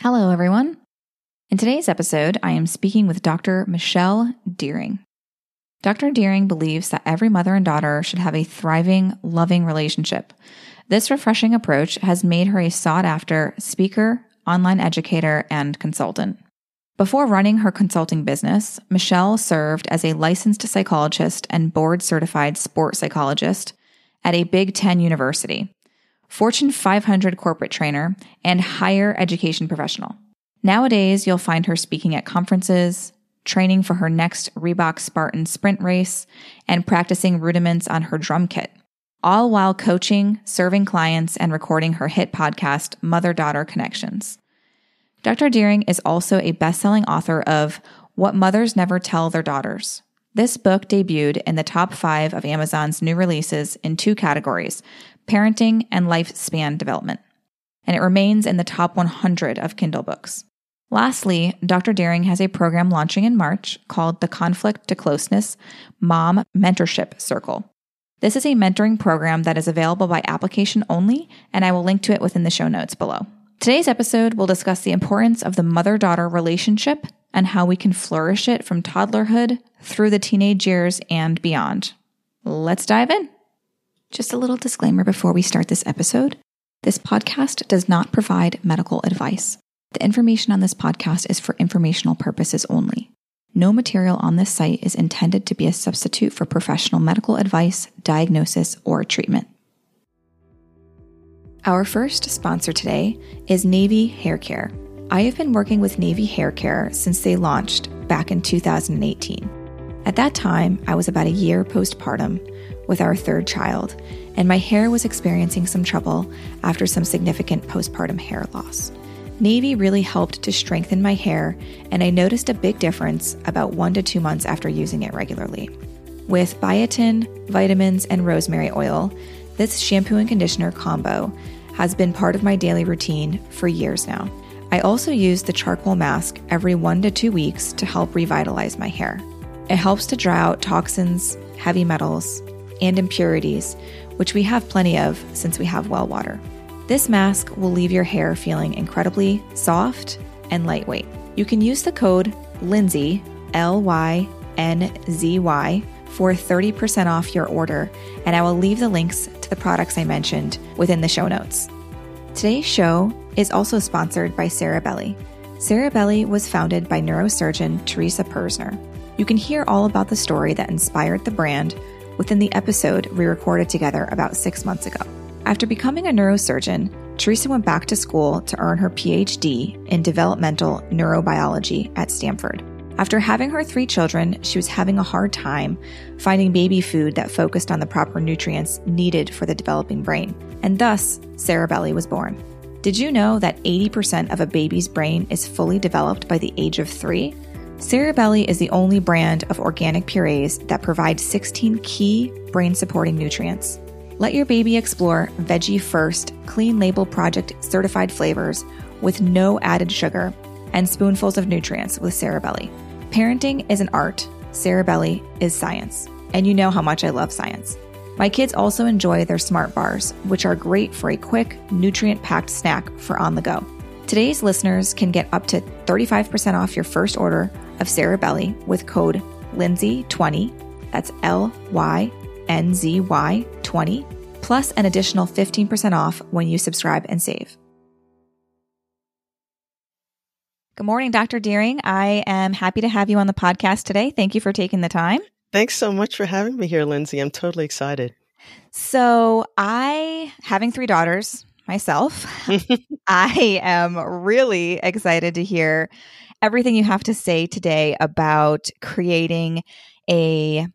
Hello, everyone. In today's episode, I am speaking with Dr. Michelle Deering. Dr. Deering believes that every mother and daughter should have a thriving, loving relationship. This refreshing approach has made her a sought after speaker, online educator, and consultant. Before running her consulting business, Michelle served as a licensed psychologist and board certified sports psychologist at a Big Ten university. Fortune 500 corporate trainer, and higher education professional. Nowadays, you'll find her speaking at conferences, training for her next Reebok Spartan sprint race, and practicing rudiments on her drum kit, all while coaching, serving clients, and recording her hit podcast, Mother Daughter Connections. Dr. Deering is also a best selling author of What Mothers Never Tell Their Daughters. This book debuted in the top five of Amazon's new releases in two categories parenting, and lifespan development. And it remains in the top 100 of Kindle books. Lastly, Dr. Deering has a program launching in March called the Conflict to Closeness Mom Mentorship Circle. This is a mentoring program that is available by application only, and I will link to it within the show notes below. Today's episode will discuss the importance of the mother daughter relationship and how we can flourish it from toddlerhood through the teenage years and beyond. Let's dive in. Just a little disclaimer before we start this episode this podcast does not provide medical advice. The information on this podcast is for informational purposes only. No material on this site is intended to be a substitute for professional medical advice, diagnosis, or treatment. Our first sponsor today is Navy Hair Care. I have been working with Navy Hair Care since they launched back in 2018. At that time, I was about a year postpartum with our third child, and my hair was experiencing some trouble after some significant postpartum hair loss. Navy really helped to strengthen my hair, and I noticed a big difference about one to two months after using it regularly. With biotin, vitamins, and rosemary oil, this shampoo and conditioner combo has been part of my daily routine for years now. I also use the charcoal mask every one to two weeks to help revitalize my hair. It helps to draw out toxins, heavy metals, and impurities, which we have plenty of since we have well water. This mask will leave your hair feeling incredibly soft and lightweight. You can use the code Lynzy, L Y N Z Y, for 30% off your order, and I will leave the links to the products I mentioned within the show notes. Today's show is also sponsored by Cerebelly. Cerebelly was founded by neurosurgeon Teresa Purzner. You can hear all about the story that inspired the brand within the episode we recorded together about six months ago. After becoming a neurosurgeon, Teresa went back to school to earn her PhD in developmental neurobiology at Stanford. After having her three children, she was having a hard time finding baby food that focused on the proper nutrients needed for the developing brain, and thus, Cerebelly was born. Did you know that 80% of a baby's brain is fully developed by the age of three? Cerebelly is the only brand of organic purees that provides 16 key brain supporting nutrients. Let your baby explore Veggie First Clean Label Project certified flavors with no added sugar and spoonfuls of nutrients with Cerebelly. Parenting is an art, Cerebelly is science. And you know how much I love science. My kids also enjoy their smart bars, which are great for a quick, nutrient packed snack for on the go. Today's listeners can get up to 35% off your first order of Cerebelly with code Lynzy20, that's L Y N Z Y 20, plus an additional 15% off when you subscribe and save. Good morning, Dr. Deering. I am happy to have you on the podcast today. Thank you for taking the time. Thanks so much for having me here, Lynzy. I'm totally excited. So, I, having three daughters myself, I am really excited to hear everything you have to say today about creating a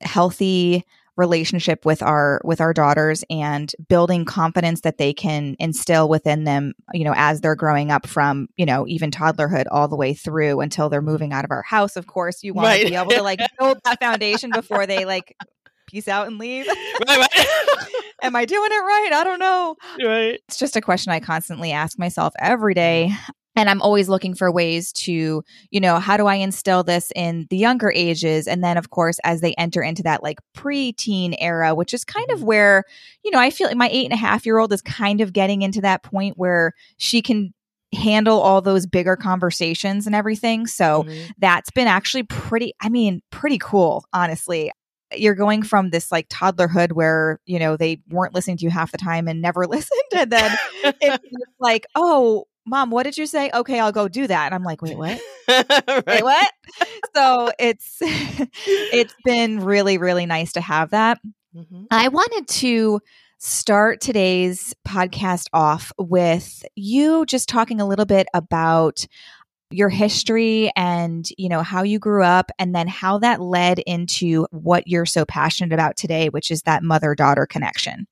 healthy relationship with our with our daughters and building confidence that they can instill within them you know as they're growing up from you know even toddlerhood all the way through until they're moving out of our house of course. You want right. to be able to like build that foundation before they like peace out and leave. Right, right. am i doing it right? I don't know. Right. It's just a question i constantly ask myself every day mm. And i'm always looking for ways to you know how do i instill this in the younger ages and then of course as they enter into that like pre-teen era which is kind of mm-hmm. where you know i feel like my eight and a half year old is kind of getting into that point where she can handle all those bigger conversations and everything so mm-hmm. that's been actually pretty i mean pretty cool honestly you're going from this like toddlerhood where you know they weren't listening to you half the time and never listened and then it's like oh mom, what did you say? Okay, I'll go do that. And I'm like, wait, what? right. Wait, what? so it's it's been really, really nice to have that. Mm-hmm. I wanted to start today's podcast off with you just talking a little bit about your history and you know how you grew up and then how that led into what you're so passionate about today which is that mother daughter connection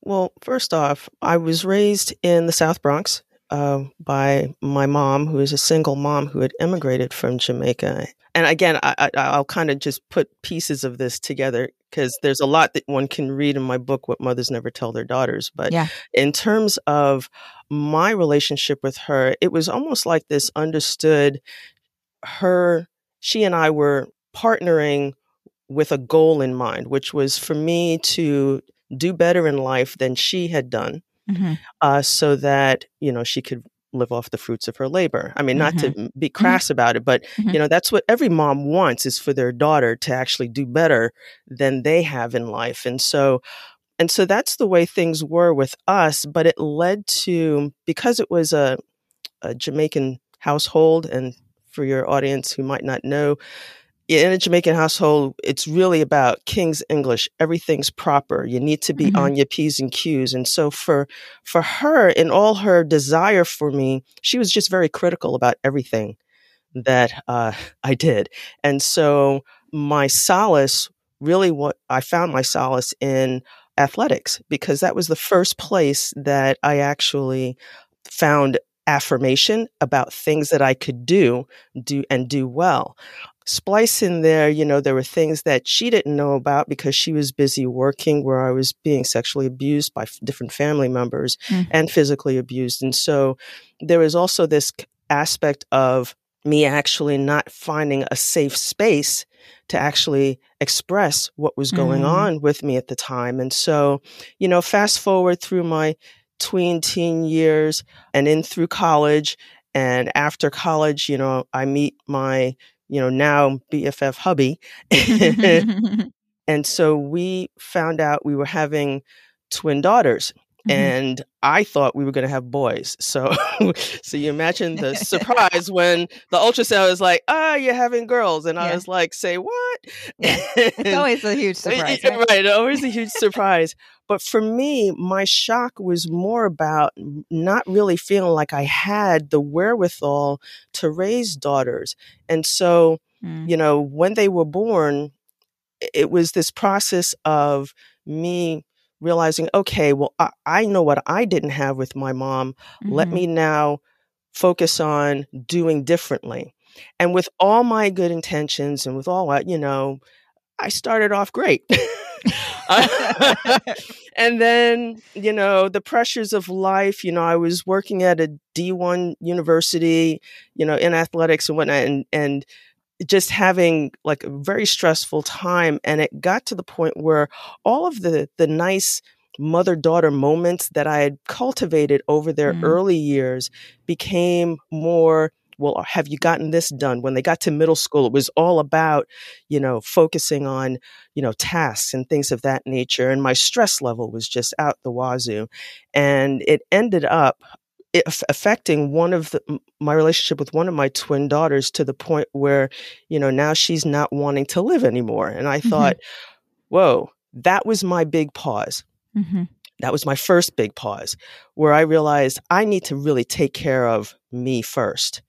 well first off i was raised in the south bronx uh, by my mom, who is a single mom who had immigrated from Jamaica. And again, I, will kind of just put pieces of this together because there's a lot that one can read in my book, What Mothers Never Tell Their Daughters. But yeah. in terms of my relationship with her, it was almost like this understood her, she and I were partnering with a goal in mind, which was for me to do better in life than she had done mm-hmm. uh, so that you know she could live off the fruits of her labor. I mean, not mm-hmm. to be mm-hmm. crass about it, but mm-hmm. you know, that's what every mom wants is for their daughter to actually do better than they have in life. And so and so that's the way things were with us, but it led to because it was a, a Jamaican household and for your audience who might not know, in a Jamaican household, it's really about King's English. Everything's proper. You need to be mm-hmm. on your P's and Q's. And so for for her, in all her desire for me, she was just very critical about everything that uh, I did. And so my solace, really what I found my solace in athletics, because that was the first place that I actually found affirmation about things that I could do, do and do well splice in there, you know, there were things that she didn't know about because she was busy working where I was being sexually abused by f- different family members mm. and physically abused. And so there was also this aspect of me actually not finding a safe space to actually express what was going mm. on with me at the time. And so, you know, fast forward through my tween teen years and in through college and after college, you know, I meet my you know, now BFF hubby. and so we found out we were having twin daughters. Mm-hmm. And I thought we were going to have boys. So, so you imagine the surprise when the ultrasound is like, "Ah, oh, you're having girls," and yeah. I was like, "Say what?" Yeah. It's always a huge surprise, right? right? Always a huge surprise. But for me, my shock was more about not really feeling like I had the wherewithal to raise daughters, and so mm. you know, when they were born, it was this process of me realizing, okay, well, I, I know what I didn't have with my mom. Mm-hmm. Let me now focus on doing differently. And with all my good intentions and with all that, you know, I started off great. and then, you know, the pressures of life, you know, I was working at a D1 university, you know, in athletics and whatnot, and, and just having like a very stressful time and it got to the point where all of the the nice mother daughter moments that I had cultivated over their mm. early years became more well have you gotten this done when they got to middle school it was all about you know focusing on you know tasks and things of that nature and my stress level was just out the wazoo and it ended up affecting one of the, my relationship with one of my twin daughters to the point where, you know, now she's not wanting to live anymore. And I Mhm. thought, whoa, that was my big pause. Mhm. That was my first big pause where I realized I need to really take care of me first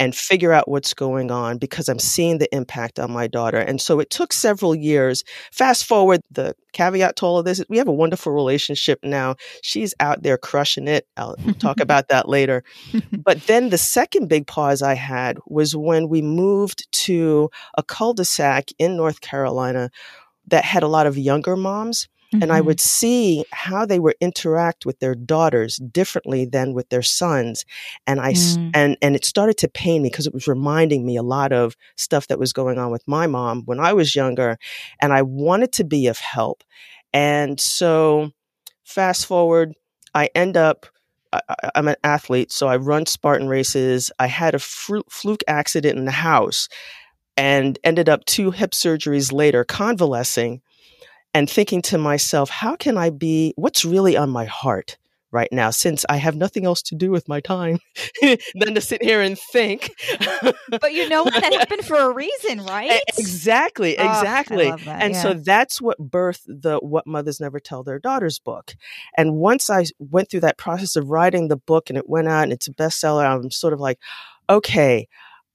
and figure out what's going on because I'm seeing the impact on my daughter. And so it took several years. Fast forward, the caveat to all of this is we have a wonderful relationship now. She's out there crushing it. I'll talk about that later. But then the second big pause I had was when we moved to a cul de sac in North Carolina that had a lot of younger moms and I Mhm. would see how they would interact with their daughters differently than with their sons, and I Mm. and and it started to pain me because it was reminding me a lot of stuff that was going on with my mom when I was younger, and I wanted to be of help, and so fast forward, I end up. I, I- I'm an athlete, so I run Spartan races. I had a fru- fluke accident in the house and ended up two hip surgeries later convalescing and thinking to myself, how can I be, what's really on my heart right now, since I have nothing else to do with my time than to sit here and think. But you know what? That happened for a reason, right? E- Exactly, Oh, exactly. that, and so that's what birthed the What Mothers Never Tell Their Daughters book. And once I went through that process of writing the book and it went out and it's a bestseller, I'm sort of like, okay,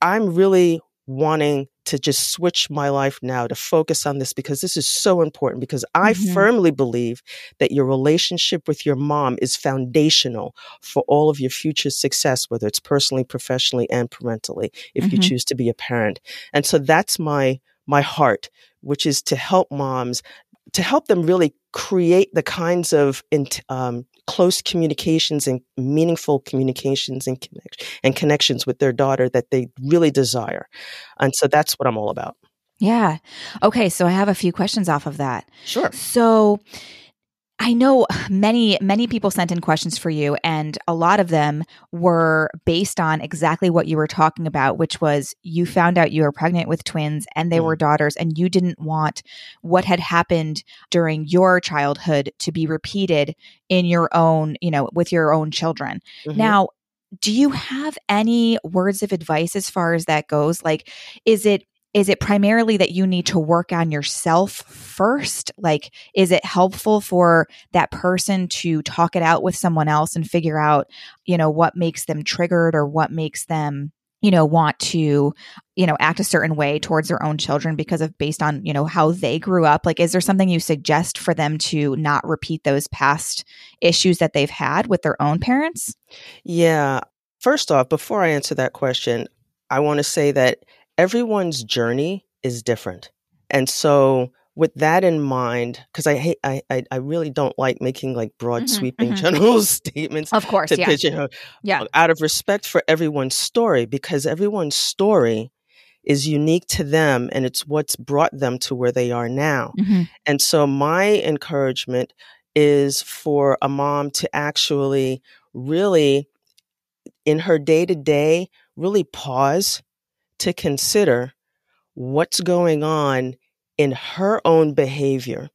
I'm really wanting to just switch my life now to focus on this because this is so important because I Mhm. firmly believe that your relationship with your mom is foundational for all of your future success whether it's personally professionally and parentally if you Mhm. choose to be a parent and so that's my my heart which is to help moms to help them really create the kinds of um, close communications and meaningful communications and, connect- and connections with their daughter that they really desire. And so that's what I'm all about. Yeah. Okay. So I have a few questions off of that. Sure. So I know many, many people sent in questions for you, and a lot of them were based on exactly what you were talking about, which was you found out you were pregnant with twins and they Mm. were daughters, and you didn't want what had happened during your childhood to be repeated in your own, you know, with your own children. Mhm. Now, do you have any words of advice as far as that goes? Like, is it is it primarily that you need to work on yourself first? Like, is it helpful for that person to talk it out with someone else and figure out, you know, what makes them triggered or what makes them, you know, want to, you know, act a certain way towards their own children because of based on, you know, how they grew up? Like, is there something you suggest for them to not repeat those past issues that they've had with their own parents? Yeah. First off, before I answer that question, I want to say that everyone's journey is different. And so with that in mind, because I hate I, I I really don't like making like broad Mhm, sweeping mhm. general statements Of course, to yeah. Yeah. out of respect for everyone's story, because everyone's story is unique to them and it's what's brought them to where they are now. Mhm. And so my encouragement is for a mom to actually really in her day to day really pause to consider what's going on in her own behavior.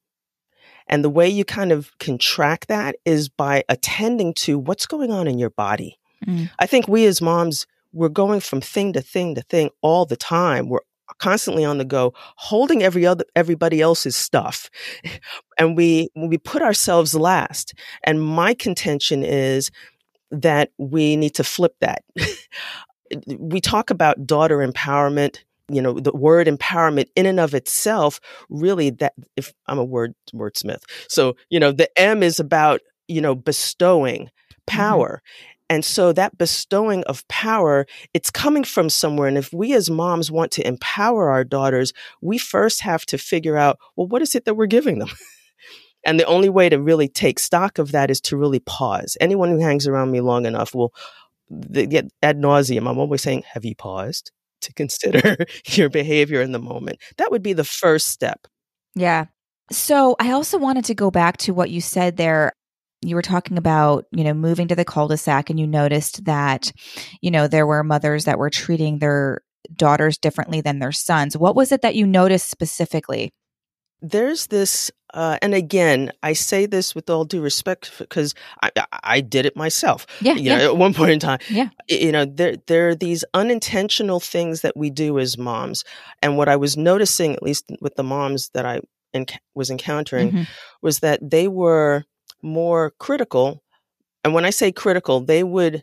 And the way you kind of can track that is by attending to what's going on in your body. Mm. I think we as moms, we're going from thing to thing to thing all the time. We're constantly on the go, holding every other everybody else's stuff. And we we put ourselves last. And my contention is that we need to flip that. we talk about daughter empowerment you know the word empowerment in and of itself really that if i'm a word wordsmith. So you know the m is about you know bestowing mm-hmm. power. And so that bestowing of power it's coming from somewhere. And if we as moms want to empower our daughters we first have to figure out well what is it that we're giving them? And the only way to really take stock of that is to really pause. Anyone who hangs around me long enough will get ad nauseum. I'm always saying, have you paused to consider your behavior in the moment? That would be the first step. Yeah. So I also wanted to go back to what you said there. You were talking about, you know, moving to the cul-de-sac and you noticed that, you know, there were mothers that were treating their daughters differently than their sons. What was it that you noticed specifically? There's this uh, and again, I say this with all due respect because I, I did it myself. Yeah, you yeah. know, at one point in time. Yeah. You know, there there are these unintentional things that we do as moms, and what I was noticing, at least with the moms that I enc- was encountering, Mhm. was that they were more critical. And when I say critical, they would,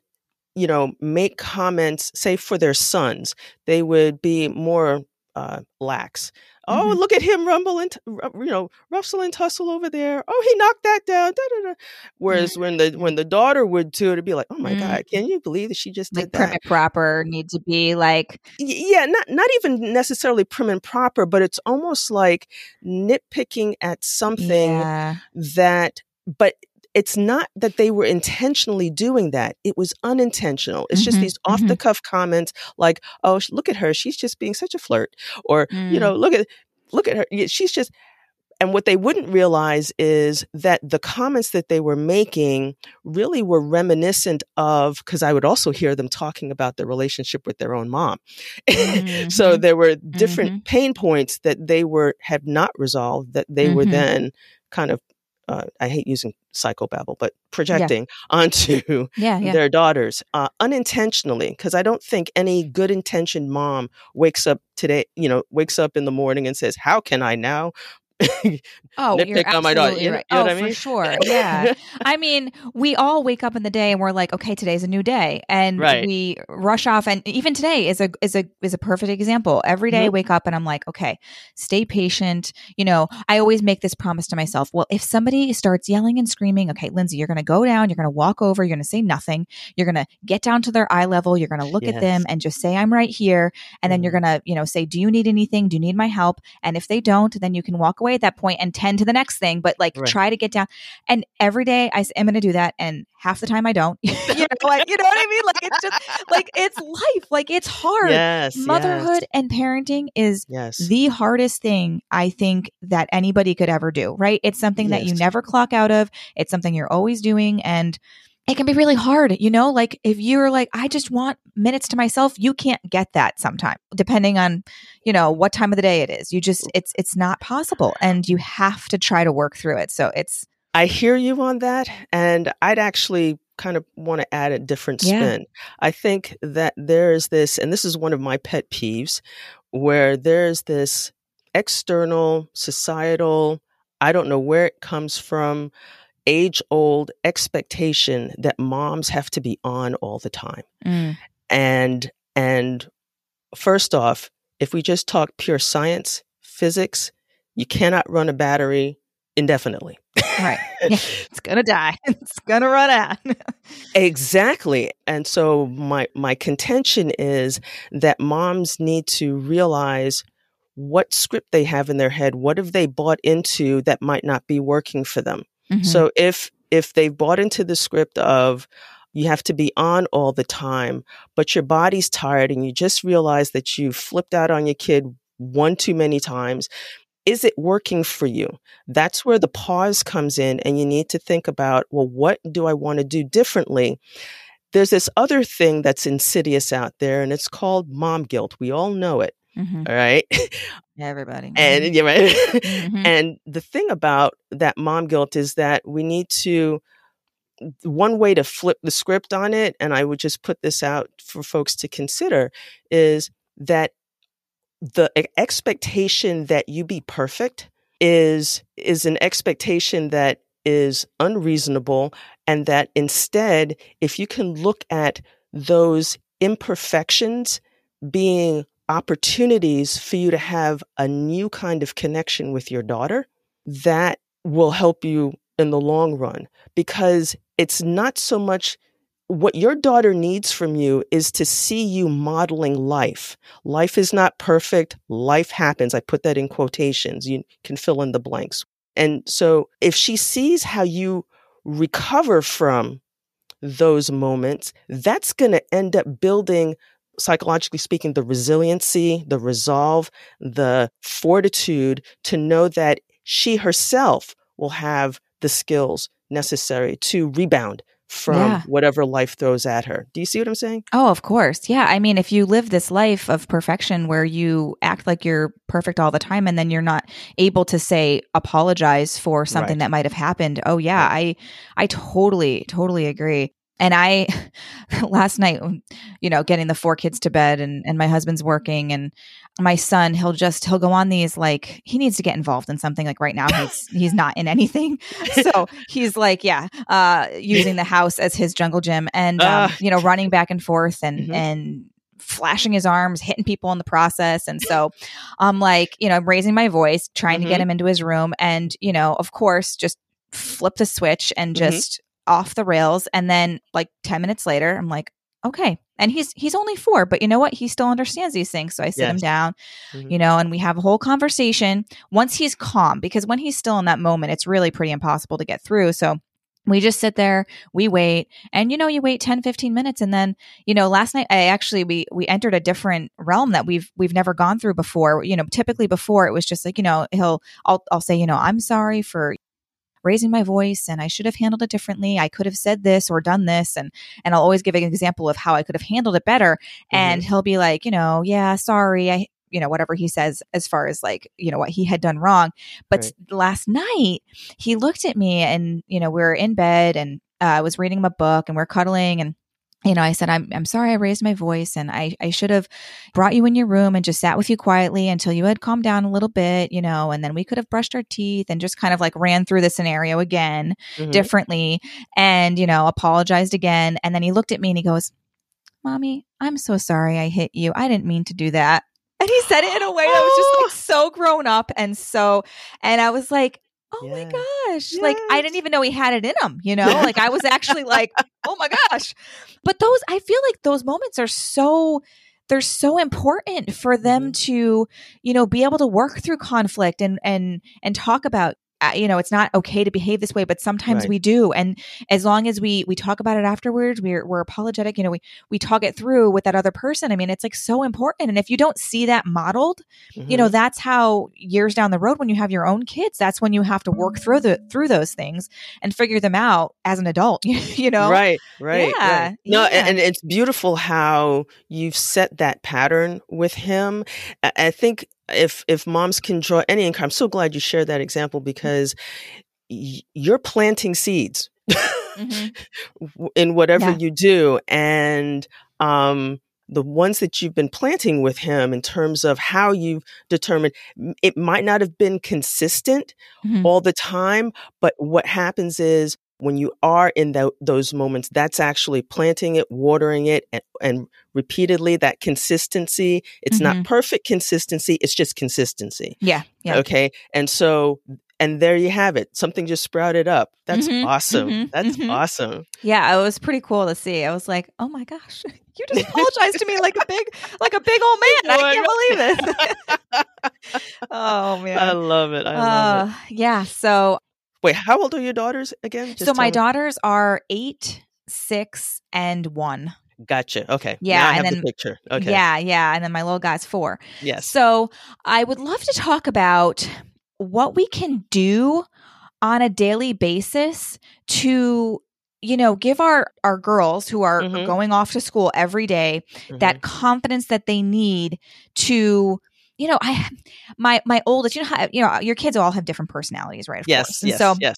you know, make comments, say for their sons, they would be more uh, lax. Oh, Mhm. look at him rumble and t- you know rustle and tussle over there. Oh, he knocked that down. Da, da, da. Whereas when the when the daughter would it, it'd be like, oh my Mm. god, can you believe that she just Like did prim that? and proper need to be like yeah not not even necessarily prim and proper but it's almost like nitpicking at something Yeah. that but it's not that they were intentionally doing that it was unintentional it's just Mhm, these off the cuff comments like oh look at her she's just being such a flirt or you Mm. know look at look at her she's just and what they wouldn't realize is that the comments that they were making really were reminiscent of because I would also hear them talking about their relationship with their own mom. so Mhm. there were different Mhm. pain points that they were have not resolved that they were Mhm. then kind of uh, I hate using psychobabble, but projecting onto Yeah, yeah. their daughters uh, unintentionally because i don't think any good intentioned mom wakes up today you know wakes up in the morning and says how can i now Oh, you're on my daughter, absolutely you know- right. you know oh, I for sure. Yeah. I mean, we all wake up in the day and we're like, okay, today's a new day, and Right. we rush off. And even today is a is a is a perfect example. Every day I Mhm. wake up and I'm like, okay, stay patient. You know, I always make this promise to myself. Well, if somebody starts yelling and screaming, okay, Lynzy, you're going to go down. You're going to walk over. You're going to say nothing. You're going to get down to their eye level. You're going to look at them and just say, I'm right here. And then you're Mhm. going to, you know, say, do you need anything? Do you need my help? And if they don't, then you can walk away at that point and tend to the next thing. But like, Right. try to get down. And every day I am going to do that, and half the time I don't. you know, like, you know what I mean? Like it's just like it's life. Like it's hard. yes Motherhood and parenting is yes, the hardest thing I think that anybody could ever do, right? It's something that you never clock out of. It's something you're always doing and it can be really hard, you know? Like if you're like I just want minutes to myself, you can't get that sometime depending on, you know, what time of the day it is. You just it's it's not possible and you have to try to work through it. So it's I hear you on that, and I'd actually kind of want to add a different Yeah. spin. I think that there's this, and this is one of my pet peeves, where there's this external, societal, I don't know where it comes from, age old expectation that moms have to be on all the time. mm, And and first off, if we just talk pure science, physics, you cannot run a battery indefinitely. right. Yeah, it's going to die. It's going to run out. Exactly. And so my my contention is that moms need to realize what script they have in their head, what have they bought into that might not be working for them. Mhm. So if if they've bought into the script of you have to be on all the time, but your body's tired and you just realize that you flipped out on your kid one too many times, is it working for you? That's where the pause comes in and you need to think about, well, what do I want to do differently? There's this other thing that's insidious out there and it's called mom guilt. We all know it, Mhm. all right? Everybody. and you're right. Mhm. And the thing about that mom guilt is that we need to one way to flip the script on it, and I would just put this out for folks to consider, is that the expectation that you be perfect is is an expectation that is unreasonable and that instead if you can look at those imperfections being opportunities for you to have a new kind of connection with your daughter that will help you in the long run because it's not so much what your daughter needs from you is to see you modeling life. Life is not perfect. Life happens. I put that in quotations. You can fill in the blanks. And so if she sees how you recover from those moments, that's going to end up building, psychologically speaking, the resiliency, the resolve, the fortitude to know that she herself will have the skills necessary to rebound from Yeah. whatever life throws at her. Do you see what I'm saying? Oh, of course. Yeah. I mean, if you live this life of perfection where you act like you're perfect all the time and then you're not able to say apologize for something Right. that might have happened. Oh yeah, I I totally totally agree. And I last night, you know, getting the four kids to bed and and my husband's working and my son, he'll just he'll go on these like he needs to get involved in something like right now he's he's not in anything. So he's like, yeah, uh using the house as his jungle gym and um, Ah. you know, running back and forth and Mhm. and flashing his arms, hitting people in the process. And so I'm like, you know, I'm raising my voice, trying to get Mhm. him into his room. And, you know, of course, just flip the switch and Mhm. just off the rails. And then like 10 minutes later, I'm like, okay. And he's he's only four, but you know what? He still understands these things. So I sit him Yes. down, Mhm. you know, and we have a whole conversation once he's calm, because when he's still in that moment, it's really pretty impossible to get through. So we just sit there, we wait, and you know, you wait 10, 15 minutes. And then, you know, last night I actually we we entered a different realm that we've we've never gone through before. You know, typically before it was just like, you know, he'll I'll I'll say, you know, I'm sorry for raising my voice and I should have handled it differently. I could have said this or done this and and I'll always give an example of how I could have handled it better and he'll be like, you know, yeah, sorry. I you know, whatever he says as far as like, you know, what he had done wrong. But Right. last night he looked at me and, you know, we were in bed and uh, I was reading him a book and we're cuddling and you know, I said, I'm, I'm sorry I raised my voice and I, I should have brought you in your room and just sat with you quietly until you had calmed down a little bit, you know, and then we could have brushed our teeth and just kind of like ran through the scenario again Mhm. differently and, you know, apologized again. And then he looked at me and he goes, Mommy, I'm so sorry I hit you. I didn't mean to do that. And he said it in a way that was just like so grown up and so, and I was like, oh Yeah. my gosh. Like I didn't even know he had it in him, you know? Like I was actually like, oh my gosh. But those, I feel like those moments are so, they're so important for them Mm-hmm. to, you know, be able to work through conflict and, and, and talk about, you know, it's not okay to behave this way, but sometimes Right. we do. And as long as we, we talk about it afterwards, we're, we're apologetic, you know, we, we talk it through with that other person. I mean, it's like so important. And if you don't see that modeled, you know Mhm. that's how years down the road when you have your own kids that's when you have to work through the through those things and figure them out as an adult you know Right, right, Yeah, right. No, yeah. and, and it's beautiful how you've set that pattern with him. I, I think if if moms can draw any income, I'm so glad you shared that example because y- you're planting seeds Mhm. in whatever Yeah. you do, and um, the ones that you've been planting with him in terms of how you've determined it might not have been consistent Mhm. all the time, but what happens is when you are in tho- those moments, that's actually planting it, watering it, and, and repeatedly that consistency. It's Mhm. not perfect consistency, it's just consistency. yeah yeah Okay. And so, and there you have it. Something just sprouted up. That's Mhm, awesome. mhm, That's mhm. awesome. yeah it was pretty cool to see i was like oh my gosh you just apologized to me like a big like a big old man i can't believe this oh man I love it. I love it. uh, yeah so Wait, how old are your daughters again? Just so my me. daughters are eight six and one Gotcha. Okay. Yeah, Now I and have then- the picture. Okay. yeah yeah and then my little guy's four Yes. So I would love to talk about what we can do on a daily basis to you know give our our girls who are Mhm. going off to school every day that confidence that they need to you know i my my oldest you know how you know your kids all have different personalities right of Yes. course. and Yes. so yes.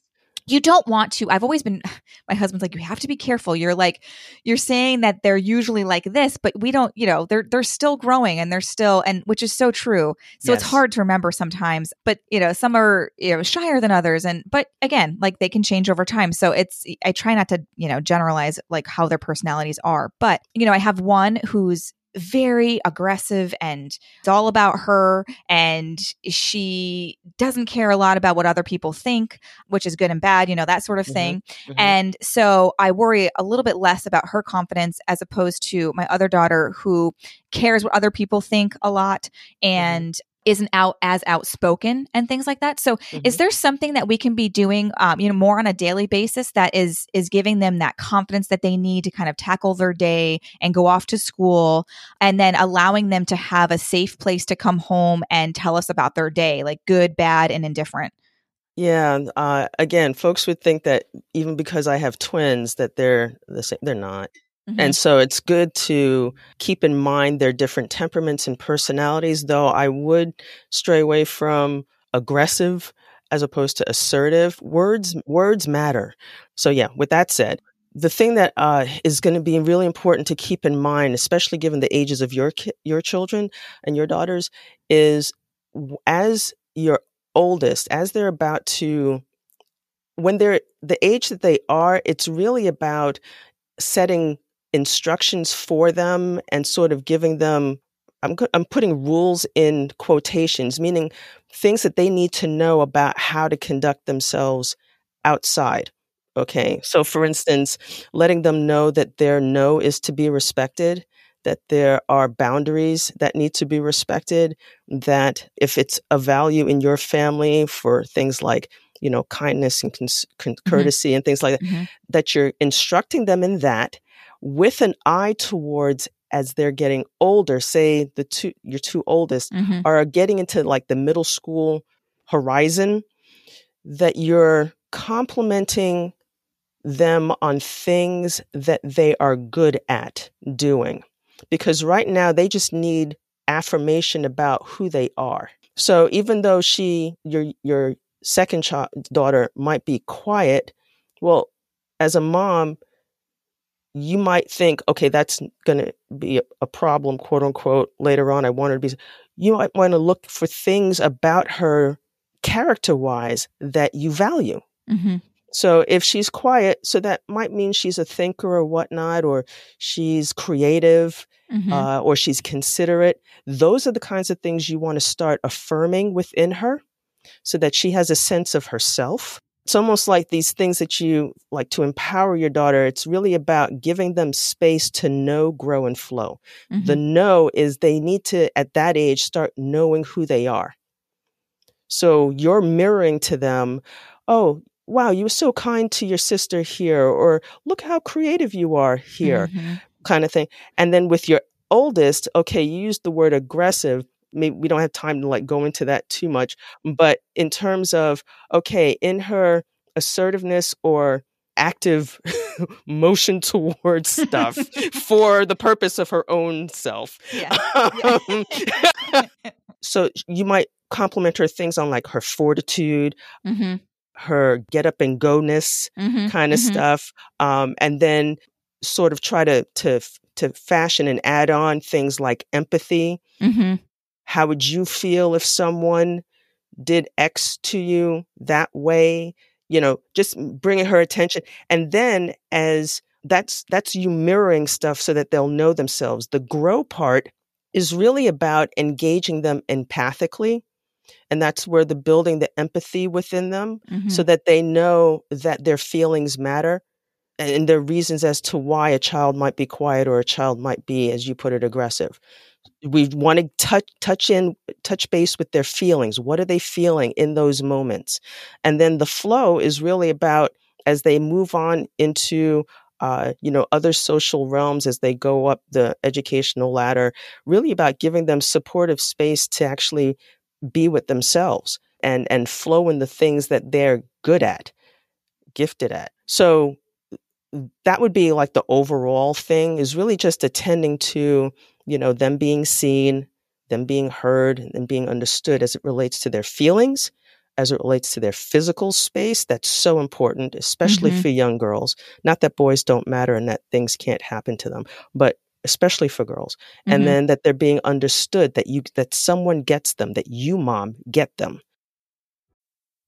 You don't want to i've always been my husband's like you have to be careful. You're like you're saying that they're usually like this but we don't you know they're they're still growing and they're still and which is so true. So it's hard to remember sometimes but you know some are you know shyer than others and but again like they can change over time. So it's i try not to you know generalize like how their personalities are but you know i have one who's very aggressive and it's all about her and she doesn't care a lot about what other people think which is good and bad you know that sort of Mhm. thing Mhm. and so I worry a little bit less about her confidence as opposed to my other daughter who cares what other people think a lot and isn't out as outspoken and things like that. So is Mhm. there something that we can be doing um, you know more on a daily basis that is is giving them that confidence that they need to kind of tackle their day and go off to school and then allowing them to have a safe place to come home and tell us about their day like good, bad and indifferent. Yeah. Uh, again, folks would think that even because I have twins, that they're the same. They're not. Mm-hmm. And so it's good to keep in mind their different temperaments and personalities, though I would stray away from aggressive as opposed to assertive. Words words matter. So yeah, with that said, the thing that uh, is going to be really important to keep in mind, especially given the ages of your ki- your children and your daughters, is as your oldest, as they're about to, when they're the age that they are, it's really about setting instructions for them and sort of giving them I'm, I'm putting rules in quotations, meaning things that they need to know about how to conduct themselves outside. Okay. So, for instance, letting them know that their no is to be respected, that there are boundaries that need to be respected, that if it's a value in your family for things like, you know, kindness and cons- con- mm-hmm. courtesy and things like that, mm-hmm. that you're instructing them in that with an eye towards as they're getting older, say the two your two oldest mm-hmm. are getting into like the middle school horizon, that you're complimenting them on things that they are good at doing. Because right now they just need affirmation about who they are. So even though she your your second child daughter might be quiet, well, as a mom, you might think, okay, that's going to be a, problem, quote unquote, later on. I want her to be. You might want to look for things about her character wise that you value. Mm-hmm. So if she's quiet, so that might mean she's a thinker or whatnot, or she's creative, mm-hmm. uh, or she's considerate. Those are the kinds of things you want to start affirming within her so that she has a sense of herself it's almost like these things that you like to empower your daughter. It's really about giving them space to know, grow, and flow. Mm-hmm. The know is they need to, at that age, start knowing who they are. So you're mirroring to them, oh, wow, you were so kind to your sister here, or look how creative you are here, mm-hmm. kind of thing. And then with your oldest, okay, you used the word aggressive maybe we don't have time to like go into that too much but in terms of okay in her assertiveness or active motion towards stuff for the purpose of her own self yeah. um, so you might compliment her things on like her fortitude mm-hmm. her get up and go ness mm-hmm. kind of mm-hmm. stuff um, and then sort of try to to to fashion and add on things like empathy mm-hmm. How would you feel if someone did X to you that way? You know, just bringing her attention. And then as that's that's you mirroring stuff so that they'll know themselves. The grow part is really about engaging them empathically. And that's where the building the empathy within them mm-hmm. so that they know that their feelings matter and their reasons as to why a child might be quiet or a child might be, as you put it, aggressive we want to touch touch in touch base with their feelings. What are they feeling in those moments? And then the flow is really about as they move on into uh, you know other social realms as they go up the educational ladder really about giving them supportive space to actually be with themselves and and flow in the things that they're good at gifted at. So that would be like the overall thing is really just attending to you know, them being seen, them being heard, and being understood as it relates to their feelings, as it relates to their physical space. That's so important, especially mm-hmm. for young girls. Not that boys don't matter and that things can't happen to them, but especially for girls. Mm-hmm. And then that they're being understood, that you that someone gets them, that you, mom, get them.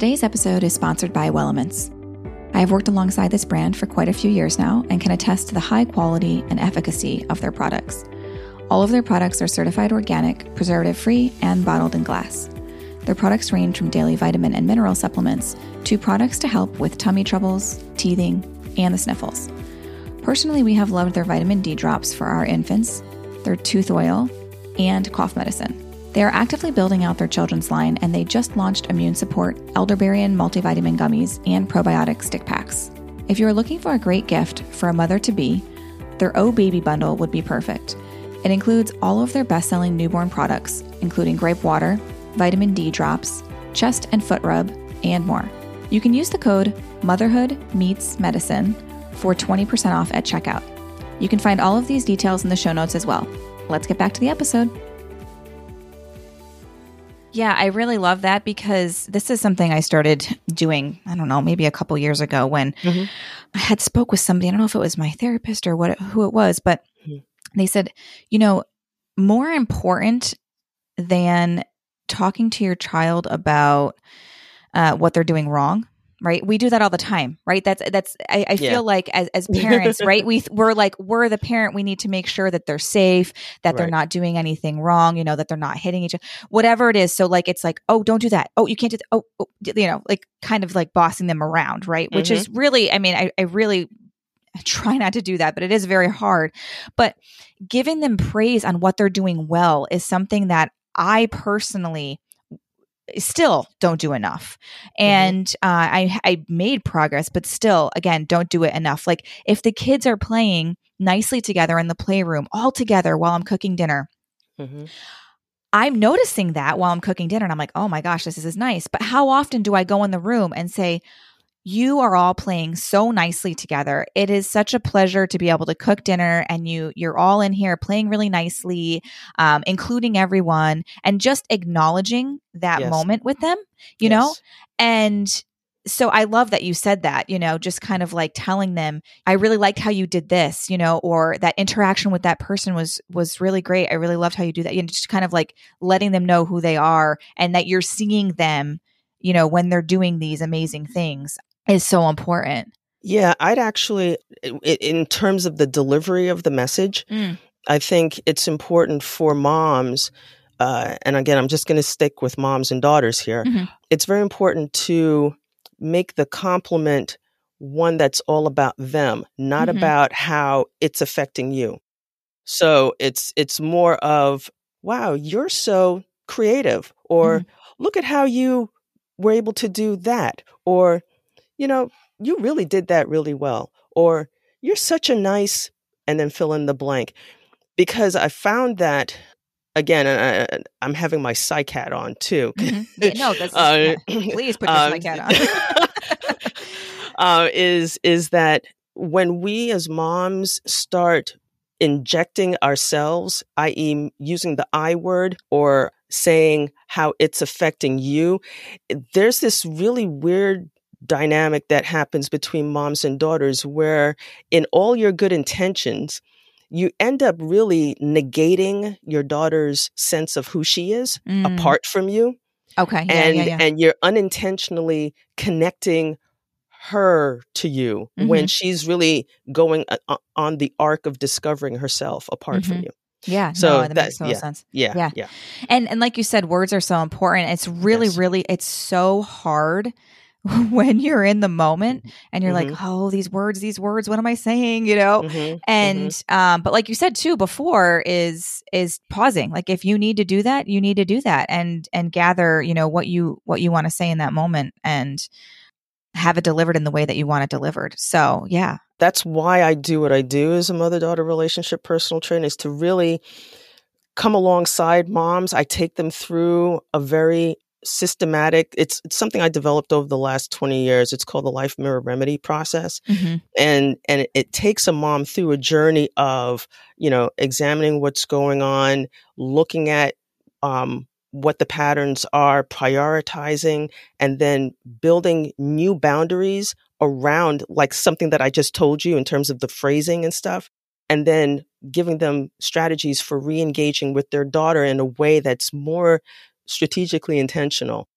Today's episode is sponsored by Wellements. I have worked alongside this brand for quite a few years now and can attest to the high quality and efficacy of their products. All of their products are certified organic, preservative free, and bottled in glass. Their products range from daily vitamin and mineral supplements to products to help with tummy troubles, teething, and the sniffles. Personally, we have loved their vitamin D drops for our infants, their tooth oil, and cough medicine. They are actively building out their children's line and they just launched immune support, elderberry and multivitamin gummies, and probiotic stick packs. If you are looking for a great gift for a mother to be, their O Baby bundle would be perfect. It includes all of their best selling newborn products, including gripe water, vitamin D drops, chest and foot rub, and more. You can use the code Motherhood Meets Medicine for 20% off at checkout. You can find all of these details in the show notes as well. Let's get back to the episode. Yeah, I really love that because this is something I started doing, I don't know, maybe a couple years ago when mm-hmm. I had spoke with somebody, I don't know if it was my therapist or what who it was, but mm-hmm. they said, you know, more important than talking to your child about uh, what they're doing wrong right we do that all the time right that's that's i, I yeah. feel like as, as parents right we we're like we're the parent we need to make sure that they're safe that right. they're not doing anything wrong you know that they're not hitting each other whatever it is so like it's like oh don't do that oh you can't do that oh, oh you know like kind of like bossing them around right which mm-hmm. is really i mean I, I really try not to do that, but it is very hard. But giving them praise on what they're doing well is something that I personally still don't do enough. Mm-hmm. And mm-hmm. uh, I I made progress, but still, again, don't do it enough. Like if the kids are playing nicely together in the playroom, all together while I'm cooking dinner. Mm-hmm. I'm noticing that while I'm cooking dinner, and I'm like, oh my gosh, this is nice. But how often do I go in the room and say, you are all playing so nicely together. It is such a pleasure to be able to cook dinner and you you're all in here playing really nicely, um, including everyone and just acknowledging that yes. moment with them, you yes. know? And so I love that you said that, you know, just kind of like telling them, I really liked how you did this, you know, or that interaction with that person was was really great. I really loved how you do that. You know, just kind of like letting them know who they are and that you're seeing them you know, when they're doing these amazing things is so important. Yeah, I'd actually, in terms of the delivery of the message, mm. I think it's important for moms. Uh, and again, I'm just going to stick with moms and daughters here. Mm-hmm. It's very important to make the compliment one that's all about them, not mm-hmm. about how it's affecting you. So it's it's more of, wow, you're so creative, or mm-hmm. look at how you were able to do that, or you know, you really did that really well. Or you're such a nice, and then fill in the blank. Because I found that, again, and I, am having my psych hat on too. Mm-hmm. Yeah, no, that's, uh, yeah. please put your um, psych hat on. uh, is, is that when we as moms start injecting ourselves, i.e., using the I word or saying how it's affecting you, there's this really weird dynamic that happens between moms and daughters where in all your good intentions you end up really negating your daughter's sense of who she is mm. apart from you okay yeah, and yeah, yeah. and you're unintentionally connecting her to you mm-hmm. when she's really going on the arc of discovering herself apart mm-hmm. from you yeah. So no, that, that makes total yeah, sense. Yeah. Yeah. Yeah. And and like you said, words are so important. It's really, yes. really it's so hard when you're in the moment mm-hmm. and you're mm-hmm. like, oh, these words, these words, what am I saying? You know? Mm-hmm. And mm-hmm. um, but like you said too before, is is pausing. Like if you need to do that, you need to do that and and gather, you know, what you what you want to say in that moment and have it delivered in the way that you want it delivered. So yeah. That's why I do what I do as a mother daughter relationship personal trainer is to really come alongside moms. I take them through a very systematic it's, it's something i developed over the last 20 years it's called the life mirror remedy process mm-hmm. and and it, takes a mom through a journey of you know examining what's going on looking at um, what the patterns are, prioritizing, and then building new boundaries around like something that I just told you in terms of the phrasing and stuff, and then giving them strategies for re engaging with their daughter in a way that's more strategically intentional.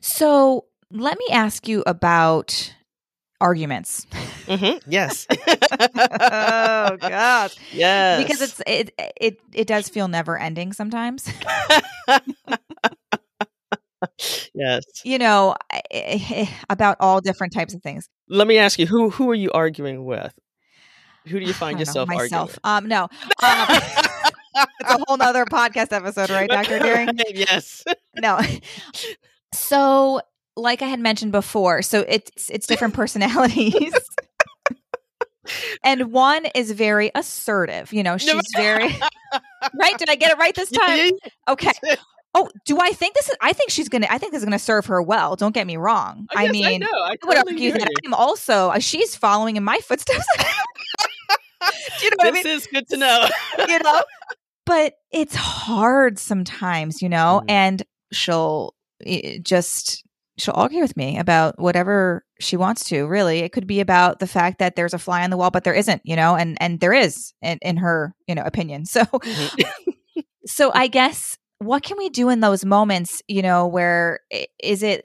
So let me ask you about arguments. Mm-hmm. Yes. oh God. Yes. Because it's it it it does feel never ending sometimes. yes. You know, about all different types of things. Let me ask you who who are you arguing with? Who do you find yourself know, myself. arguing? Um no. Um, it's a whole nother podcast episode, right, Dr. Deering? yes. No. So like I had mentioned before, so it's it's different personalities. and one is very assertive. You know, she's very right. Did I get it right this time? Okay. Oh, do I think this is? I think she's gonna. I think this is gonna serve her well. Don't get me wrong. Oh, I yes, mean, I, know. I, would argue that. I'm also. Uh, she's following in my footsteps. do you know what I This mean? is good to know. you know, but it's hard sometimes. You know, Mhm. and she'll just she'll argue with me about whatever she wants to really it could be about the fact that there's a fly on the wall but there isn't you know and and there is in, in her you know opinion so Mhm. so i guess what can we do in those moments you know where is it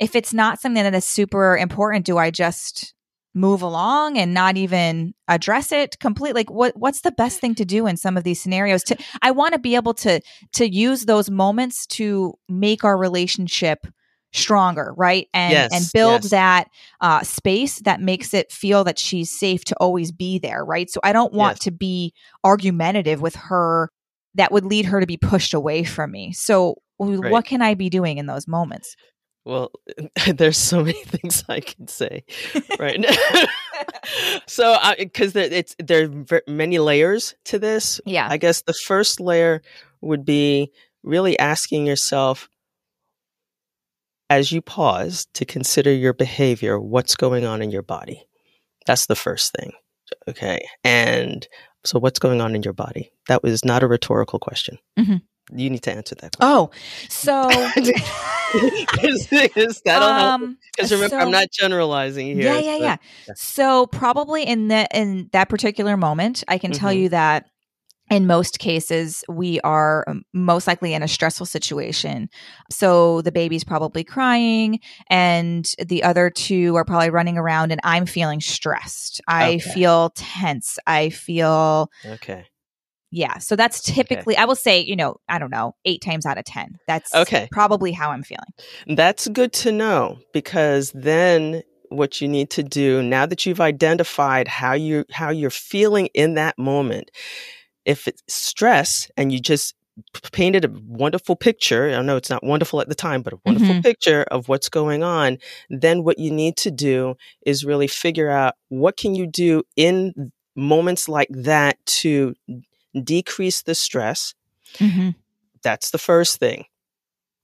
if it's not something that is super important do i just move along and not even address it completely like what what's the best thing to do in some of these scenarios to i want to be able to to use those moments to make our relationship stronger right and Yes, and build yes. that uh, space that makes it feel that she's safe to always be there right so i don't want Yes. to be argumentative with her that would lead her to be pushed away from me so Right. what can i be doing in those moments Well, there's so many things I can say, right? Now. so, because there, it's there are many layers to this. yeah I guess the first layer would be really asking yourself, as you pause to consider your behavior, what's going on in your body. That's the first thing. Okay, and so what's going on in your body? That was not a rhetorical question. Mhm. You need to answer that question. oh so Because um Because remember, I'm not generalizing here. Yeah, yeah, so- yeah. So probably in that in that particular moment, I can tell Mhm. you that in most cases we are um, most likely in a stressful situation. So the baby's probably crying and the other two are probably running around and I'm feeling stressed. I Okay. feel tense. I feel Okay. Yeah. So that's typically I will say, you know, I don't know, 8 times out of 10. That's Okay. probably how I'm feeling. That's good to know because then what you need to do now that you've identified how you how you're feeling in that moment if it's stress and you just painted a wonderful picture i know it's not wonderful at the time but a wonderful Mhm. picture of what's going on then what you need to do is really figure out what can you do in moments like that to decrease the stress Mhm. that's the first thing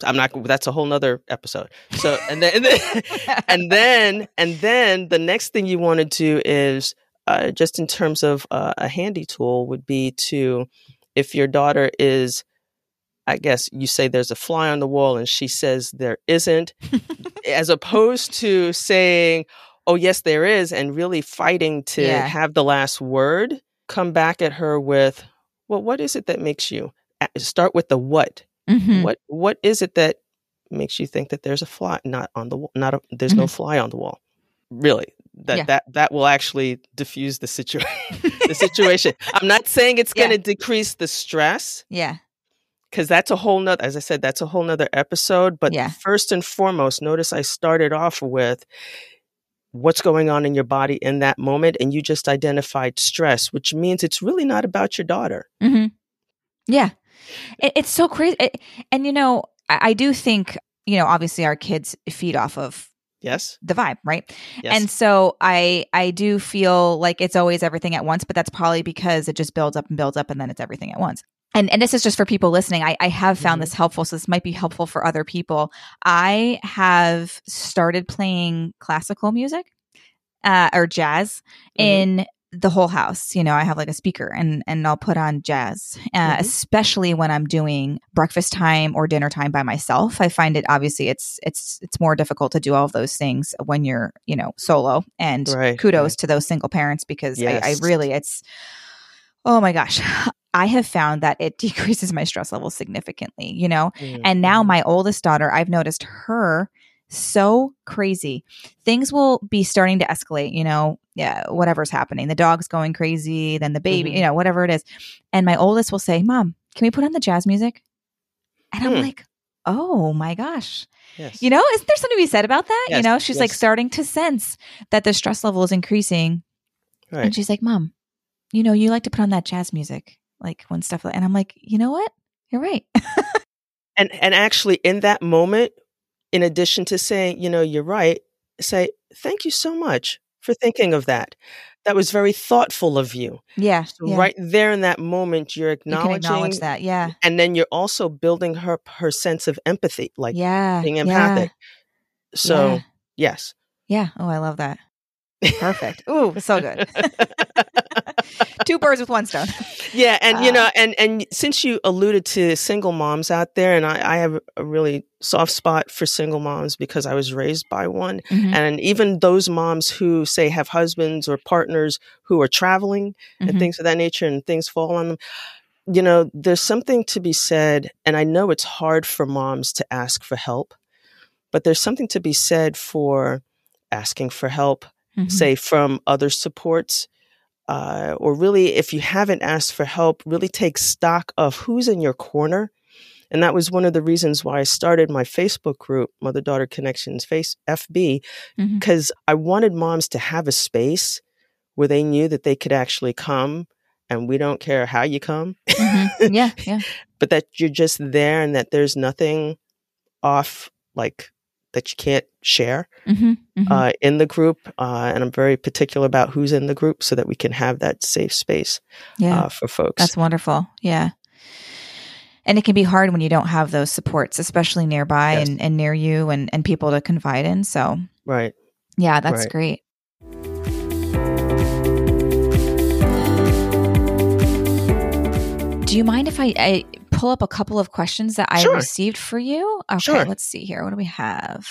i'm not that's a whole nother episode so and then and then and then, and then the next thing you want to do is uh, just in terms of uh, a handy tool would be to if your daughter is i guess you say there's a fly on the wall and she says there isn't as opposed to saying oh yes there is and really fighting to Yeah. have the last word come back at her with well what is it that makes you start with the what Mhm. what what is it that makes you think that there's a fly not on the wall not a, there's no fly on the wall really that Yeah. that that will actually diffuse the situation the situation i'm not saying it's Yeah. going to decrease the stress Yeah. because that's a whole nother as i said that's a whole nother episode but Yeah. first and foremost notice i started off with what's going on in your body in that moment and you just identified stress which means it's really not about your daughter hmm Yeah, it, it's so crazy. It- and you know, I, I do think you know, obviously, our kids feed off of yes the vibe, right? yes And so I I do feel like it's always everything at once, but that's probably because it just builds up and builds up, and then it's everything at once. And and this is just for people listening. I, I have found Mhm. this helpful, so this might be helpful for other people. I have started playing classical music uh, or jazz Mhm. in the whole house. You know, I have like a speaker and and I'll put on jazz, uh, mm-hmm. especially when I'm doing breakfast time or dinner time by myself. I find it obviously it's it's it's more difficult to do all of those things when you're you know solo. And right, kudos right. to those single parents because yes. I, I really it's oh my gosh. I have found that it decreases my stress level significantly, you know? Mm-hmm. And now my oldest daughter, I've noticed her so crazy. Things will be starting to escalate, you know, yeah, whatever's happening. The dog's going crazy, then the baby, mm-hmm. you know, whatever it is. And my oldest will say, Mom, can we put on the jazz music? And I'm hmm. like, oh my gosh. Yes. You know, isn't there something to be said about that? Yes. You know, she's yes. like starting to sense that the stress level is increasing. Right. And she's like, Mom, you know, you like to put on that jazz music, like when stuff like, and I'm like, you know what? You're right. and and actually in that moment, in addition to saying, you know, you're right, say, thank you so much for thinking of that. That was very thoughtful of you. Yeah. So yeah. right there in that moment, you're acknowledging you acknowledge that. Yeah. And then you're also building her her sense of empathy, like yeah, being empathic. Yeah. So yeah. yes. Yeah. Oh, I love that. Perfect. Ooh, so good. Two birds with one stone. Yeah, and uh, you know, and and since you alluded to single moms out there, and I, I have a really soft spot for single moms because I was raised by one, mm-hmm. and even those moms who say have husbands or partners who are traveling mm-hmm. and things of that nature, and things fall on them. You know, there's something to be said, and I know it's hard for moms to ask for help, but there's something to be said for asking for help mm-hmm. say from other supports. Uh, or really, if you haven't asked for help, really take stock of who's in your corner. And that was one of the reasons why I started my Facebook group, Mother Daughter Connections Face FB, because mm-hmm. I wanted moms to have a space where they knew that they could actually come and we don't care how you come. Mm-hmm. Yeah, yeah. but that you're just there and that there's nothing off like that you can't share mm-hmm, mm-hmm. Uh, in the group. Uh, and I'm very particular about who's in the group so that we can have that safe space yeah. uh, for folks. That's wonderful. Yeah. And it can be hard when you don't have those supports, especially nearby yes. and, and near you and, and people to confide in. So, right. Yeah, that's right. great. Do you mind if I, I pull up a couple of questions that I received for you? Okay, sure. let's see here. What do we have?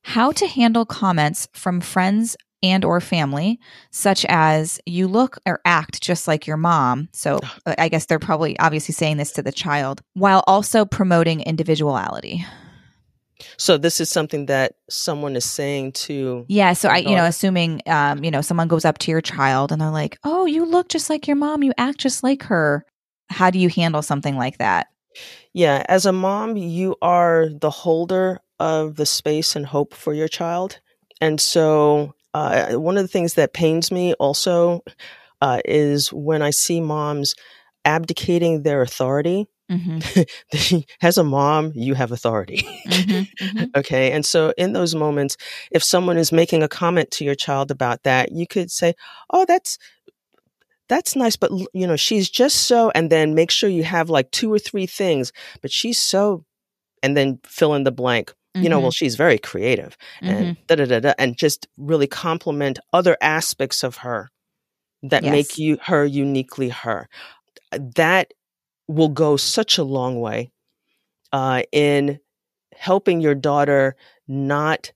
How to handle comments from friends and or family such as you look or act just like your mom so uh, i guess they're probably obviously saying this to the child while also promoting individuality so this is something that someone is saying to yeah so i you know assuming um you know someone goes up to your child and they're like oh you look just like your mom you act just like her how do you handle something like that? Yeah, as a mom, you are the holder of the space and hope for your child. And so, uh, one of the things that pains me also uh, is when I see moms abdicating their authority. Mm-hmm. As a mom, you have authority. mm-hmm, mm-hmm. Okay. And so, in those moments, if someone is making a comment to your child about that, you could say, Oh, that's that's nice, but you know, she's just so, and then make sure you have like two or three things, but she's so, and then fill in the blank. Mm-hmm. You know, well, mm-hmm. she's very creative and mm-hmm. da da da da, and just really compliment other aspects of her that yes. make you her uniquely her. That will go such a long way uh, in helping your daughter not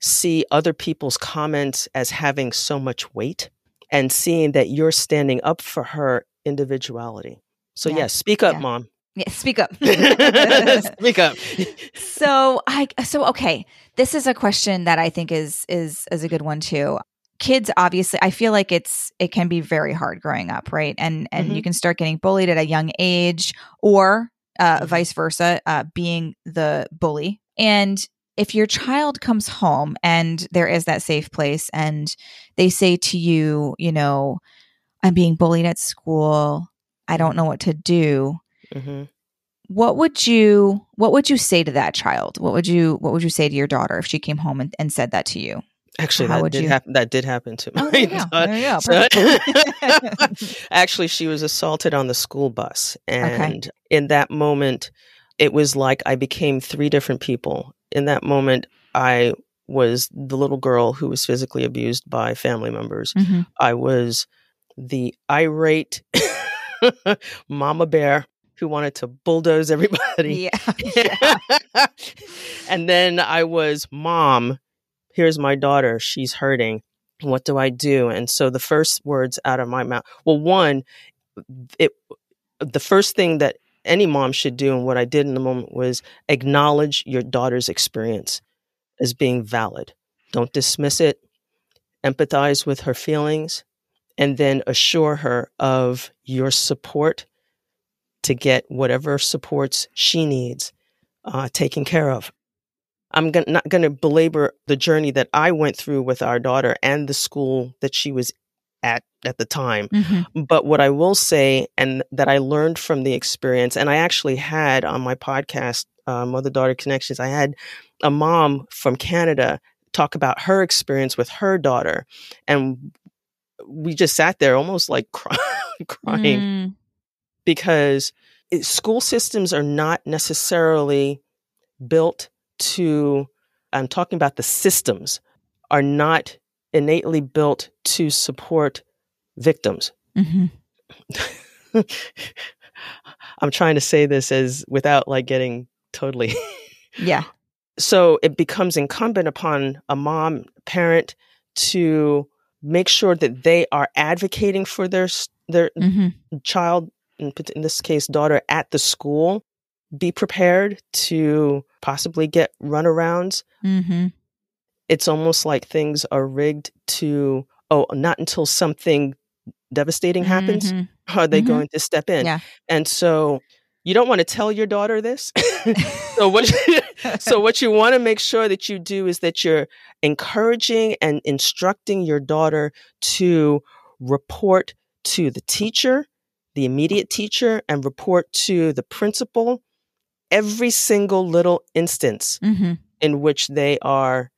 see other people's comments as having so much weight and seeing that you're standing up for her individuality. So, yeah. yes, speak up, yeah. mom. Yeah, speak up. speak up. so, I so okay. This is a question that I think is is is a good one too. Kids obviously I feel like it's it can be very hard growing up, right? And and mm-hmm. you can start getting bullied at a young age or uh, mm-hmm. vice versa, uh, being the bully. And if your child comes home and there is that safe place and they say to you, you know, I'm being bullied at school, I don't know what to do. Mm-hmm. What would you what would you say to that child? What would you what would you say to your daughter if she came home and, and said that to you? Actually, How that did happen. That did happen to me. Oh, there you go. There you go. actually, she was assaulted on the school bus, and okay. in that moment, it was like I became three different people in that moment, I was the little girl who was physically abused by family members. Mm-hmm. I was the irate mama bear who wanted to bulldoze everybody. Yeah. yeah. and then I was mom. Here's my daughter. She's hurting. What do I do? And so the first words out of my mouth. Well, one, it the first thing that any mom should do, and what I did in the moment was acknowledge your daughter's experience as being valid. Don't dismiss it. Empathize with her feelings, and then assure her of your support to get whatever supports she needs uh, taken care of. I'm not going to belabor the journey that I went through with our daughter and the school that she was at at the time. Mm-hmm. But what I will say, and that I learned from the experience, and I actually had on my podcast, uh, Mother Daughter Connections, I had a mom from Canada talk about her experience with her daughter. And we just sat there almost like cry- crying Mm. because it, school systems are not necessarily built to, I'm talking about the systems, are not innately built to support victims. Mhm. I'm trying to say this as without like getting totally. Yeah. so it becomes incumbent upon a mom, parent to make sure that they are advocating for their their Mhm. child, in in this case, daughter, at the school. Be prepared to possibly get runarounds. Mm Mhm. It's almost like things are rigged to, oh, not until something devastating happens Mhm. are they Mhm. going to step in. Yeah. And so you don't want to tell your daughter this. so what so what you want to make sure that you do is that you're encouraging and instructing your daughter to report to the teacher, the immediate teacher and report to the principal every single little instance Mhm. in which they are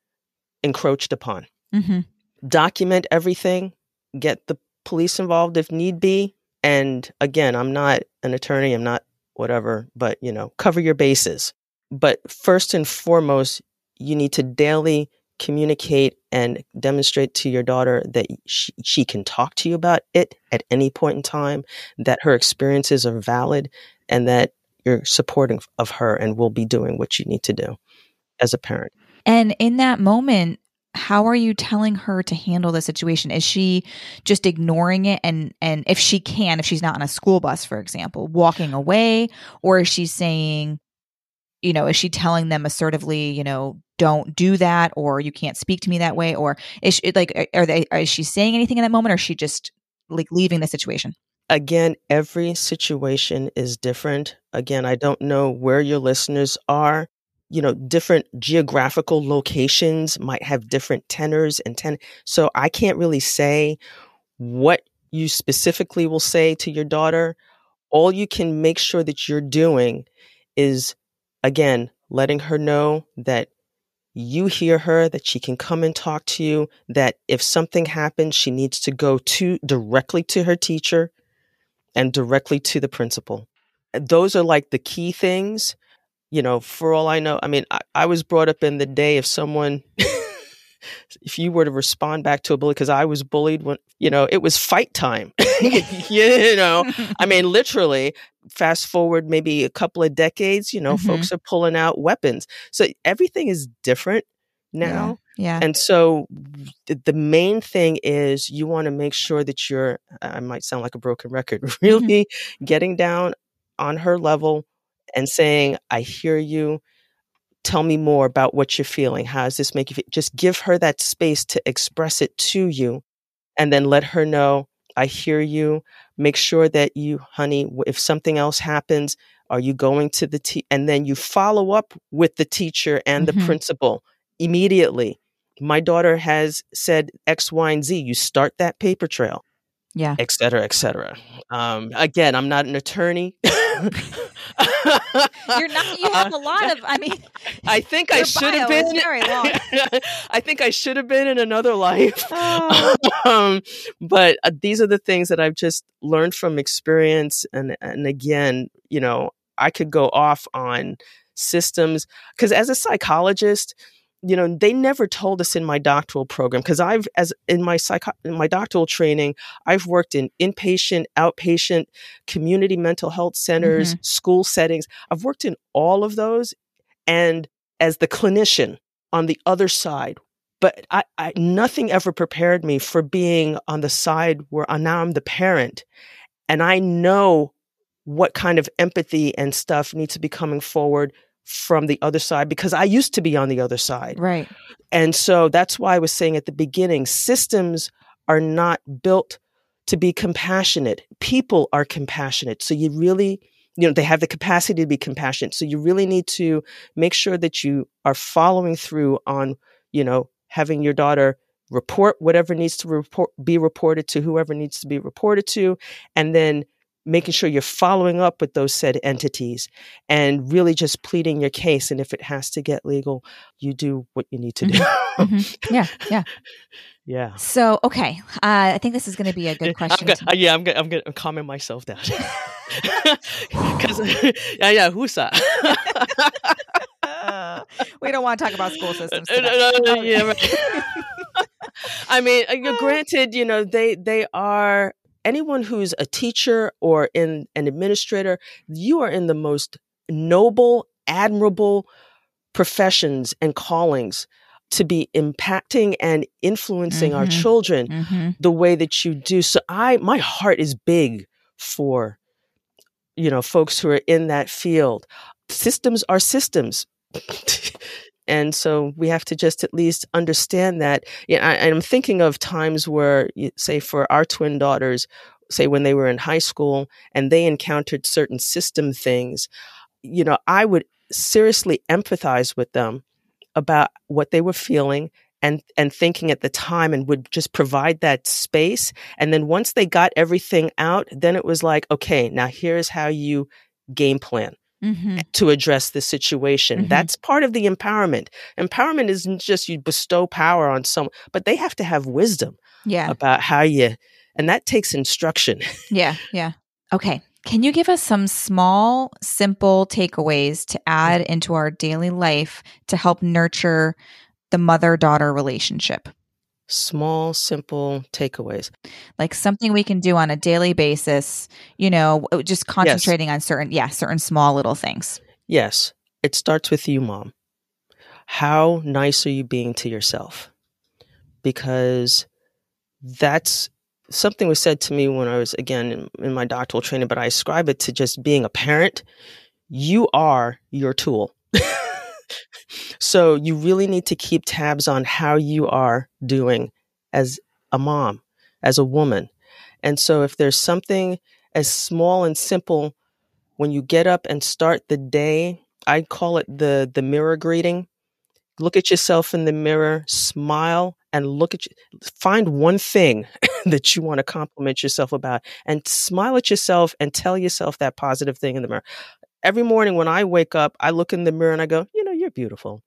encroached upon. Mhm. Document everything, get the police involved if need be. And again, I'm not an attorney, I'm not whatever, but you know, cover your bases. But first and foremost, you need to daily communicate and demonstrate to your daughter that she, she can talk to you about it at any point in time, that her experiences are valid, and that you're supporting of her and will be doing what you need to do as a parent. And in that moment, how are you telling her to handle the situation? Is she just ignoring it and and if she can, if she's not on a school bus, for example, walking away, or is she saying, you know, is she telling them assertively, you know, don't do that, or you can't speak to me that way, or is she, like, are they? Is she saying anything in that moment, or is she just like leaving the situation? Again, every situation is different. Again, I don't know where your listeners are. You know, different geographical locations might have different tenors and ten. So I can't really say what you specifically will say to your daughter. All you can make sure that you're doing is, again, letting her know that you hear her, that she can come and talk to you, that if something happens, she needs to go to directly to her teacher and directly to the principal. Those are like the key things. You know, for all I know, I mean, I, I was brought up in the day if someone, if you were to respond back to a bully, because I was bullied when, you know, it was fight time. you know, I mean, literally, fast forward maybe a couple of decades, you know, Mhm. folks are pulling out weapons. So everything is different now. yeah, And so th- the main thing is you want to make sure that you're, I might sound like a broken record, really getting down on her level and saying, I hear you. Tell me more about what you're feeling. How does this make you feel? Just give her that space to express it to you and then let her know, I hear you. Make sure that you, honey, if something else happens, are you going to the te- and then you follow up with the teacher and the mm-hmm. principal immediately. My daughter has said X, Y, and Z. You start that paper trail, yeah. et cetera, et cetera. Um, again, I'm not an attorney. You're not. You have a lot of. I mean, I think I should have been. very long. I think I should have been in another life. Oh. um, but uh, these are the things that I've just learned from experience, and and again, you know, I could go off on systems because as a psychologist, you know they never told us in my doctoral program because i've as in my psycho in my doctoral training i've worked in inpatient outpatient community mental health centers mm-hmm. school settings i've worked in all of those and as the clinician on the other side but I, I nothing ever prepared me for being on the side where uh, now i'm the parent and i know what kind of empathy and stuff needs to be coming forward from the other side because I used to be on the other side. Right. And so that's why I was saying at the beginning systems are not built to be compassionate. People are compassionate. So you really, you know, they have the capacity to be compassionate. So you really need to make sure that you are following through on, you know, having your daughter report whatever needs to report be reported to whoever needs to be reported to and then making sure you're following up with those said entities and really just pleading your case. And if it has to get legal, you do what you need to do. Mm-hmm. mm-hmm. Yeah, yeah. Yeah. So, okay. Uh, I think this is going to be a good question. I'm gonna, uh, yeah, I'm going I'm to calm myself down. Because, yeah, yeah, who's that? we don't want to talk about school systems. yeah, right. I mean, uh, granted, you know, they they are anyone who's a teacher or in an administrator, you are in the most noble, admirable professions and callings to be impacting and influencing mm-hmm. our children mm-hmm. the way that you do. So I my heart is big for you know folks who are in that field. Systems are systems. and so we have to just at least understand that. Yeah, I, I'm thinking of times where, say, for our twin daughters, say when they were in high school and they encountered certain system things, you know, I would seriously empathize with them about what they were feeling and and thinking at the time and would just provide that space and then once they got everything out then it was like okay now here's how you game plan mm-hmm. to address the situation. Mm-hmm. That's part of the empowerment. Empowerment isn't just you bestow power on someone, but they have to have wisdom yeah. about how you, and that takes instruction. yeah, yeah. Okay. Can you give us some small, simple takeaways to add into our daily life to help nurture the mother daughter relationship? Small, simple takeaways. Like something we can do on a daily basis, you know, just concentrating yes. on certain, yeah, certain small little things. Yes. It starts with you, mom. How nice are you being to yourself? Because that's something was said to me when I was, again, in, in my doctoral training, but I ascribe it to just being a parent. You are your tool. So you really need to keep tabs on how you are doing as a mom, as a woman. And so if there's something as small and simple when you get up and start the day, I call it the the mirror greeting. Look at yourself in the mirror, smile and look at you, find one thing that you want to compliment yourself about and smile at yourself and tell yourself that positive thing in the mirror. Every morning when I wake up, I look in the mirror and I go, you know, you're beautiful.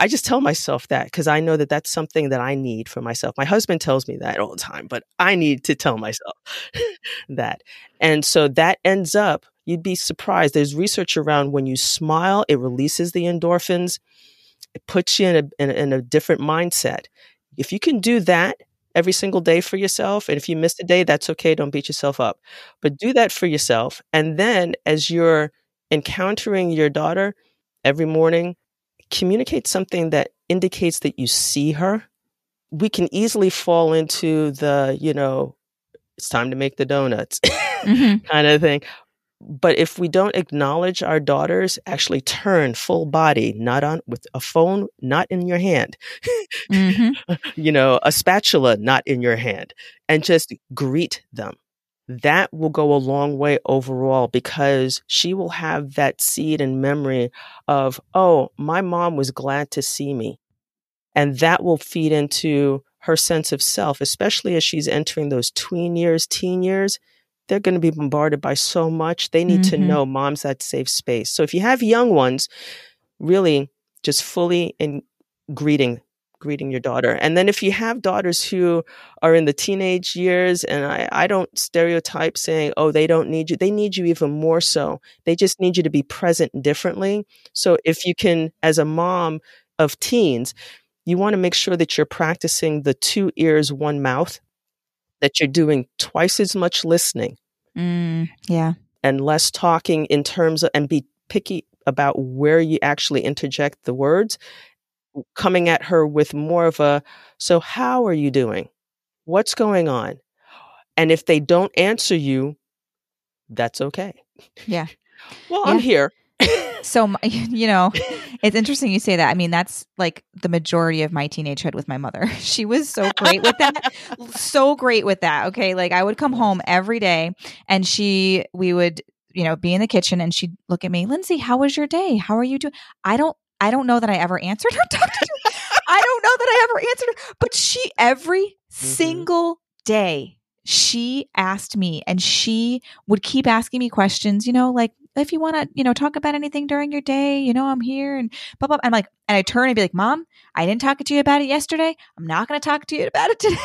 I just tell myself that because I know that that's something that I need for myself. My husband tells me that all the time, but I need to tell myself that. And so that ends up, you'd be surprised. There's research around when you smile, it releases the endorphins, it puts you in a, in a, in a different mindset. If you can do that every single day for yourself, and if you miss a day, that's okay. Don't beat yourself up. But do that for yourself. And then as you're encountering your daughter every morning, communicate something that indicates that you see her. We can easily fall into the, you know, it's time to make the donuts mm-hmm. kind of thing. But if we don't acknowledge our daughters, actually turn full body, not on with a phone, not in your hand, mm-hmm. you know, a spatula not in your hand, and just greet them that will go a long way overall because she will have that seed and memory of, oh, my mom was glad to see me. And that will feed into her sense of self, especially as she's entering those tween years, teen years. They're going to be bombarded by so much. They need mm-hmm. to know mom's that safe space. So if you have young ones, really just fully in greeting greeting your daughter. And then if you have daughters who are in the teenage years, and I, I don't stereotype saying, oh, they don't need you, they need you even more so. They just need you to be present differently. So if you can, as a mom, of teens, you want to make sure that you're practicing the two ears, one mouth, that you're doing twice as much listening Mm, yeah. and less talking in terms of, and be picky about where you actually interject the words, coming at her with more of a, so how are you doing? What's going on? And if they don't answer you, that's okay. Yeah. Well, I'm here. So, you know, it's interesting you say that. I mean, that's like the majority of my teenagehood with my mother. She was so great with that. so great with that. Okay. Like I would come home every day and she, we would, you know, be in the kitchen and she'd look at me, Lynzy, how was your day? How are you doing? I don't, I don't know that I ever answered her. I don't know that I ever answered her, but she, every single day, she asked me and she would keep asking me questions, you know, like, if you want to, you know, talk about anything during your day, you know, I'm here and blah, blah. I'm like, and I turn and be like, Mom, I didn't talk to you about it yesterday. I'm not going to talk to you about it today.